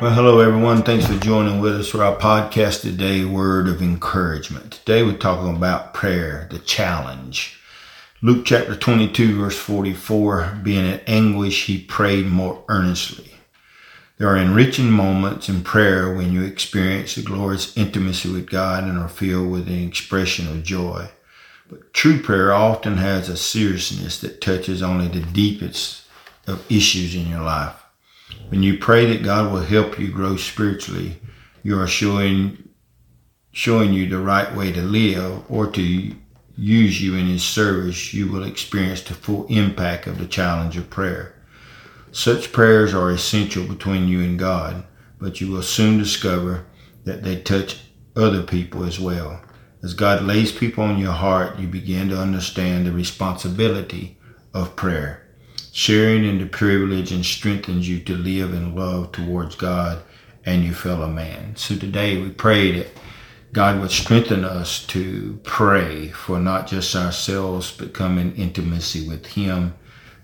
Well, hello everyone. Thanks for joining with us for our podcast today, Word of Encouragement. Today we're talking about prayer, the challenge. Luke chapter 22, verse 44, being in anguish, he prayed more earnestly. There are enriching moments in prayer when you experience the glorious intimacy with God and are filled with an expression of joy. But true prayer often has a seriousness that touches only the deepest of issues in your life. When you pray that God will help you grow spiritually, you are showing showing you the right way to live or to use you in his service, you will experience the full impact of the challenge of prayer. Such prayers are essential between you and God, but you will soon discover that they touch other people as well. As God lays people on your heart, you begin to understand the responsibility of prayer. Sharing in the privilege and strengthens you to live in love towards God and your fellow man. So today we pray that God would strengthen us to pray for not just ourselves, but come in intimacy with Him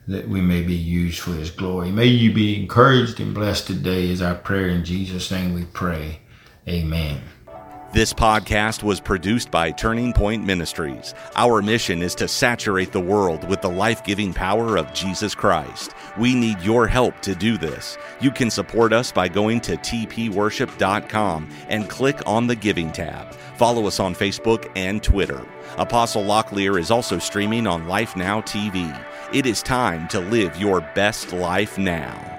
that we may be used for His glory. May you be encouraged and blessed today is our prayer in Jesus' name we pray. Amen. This podcast was produced by Turning Point Ministries. Our mission is to saturate the world with the life giving power of Jesus Christ. We need your help to do this. You can support us by going to tpworship.com and click on the Giving tab. Follow us on Facebook and Twitter. Apostle Locklear is also streaming on Life Now TV. It is time to live your best life now.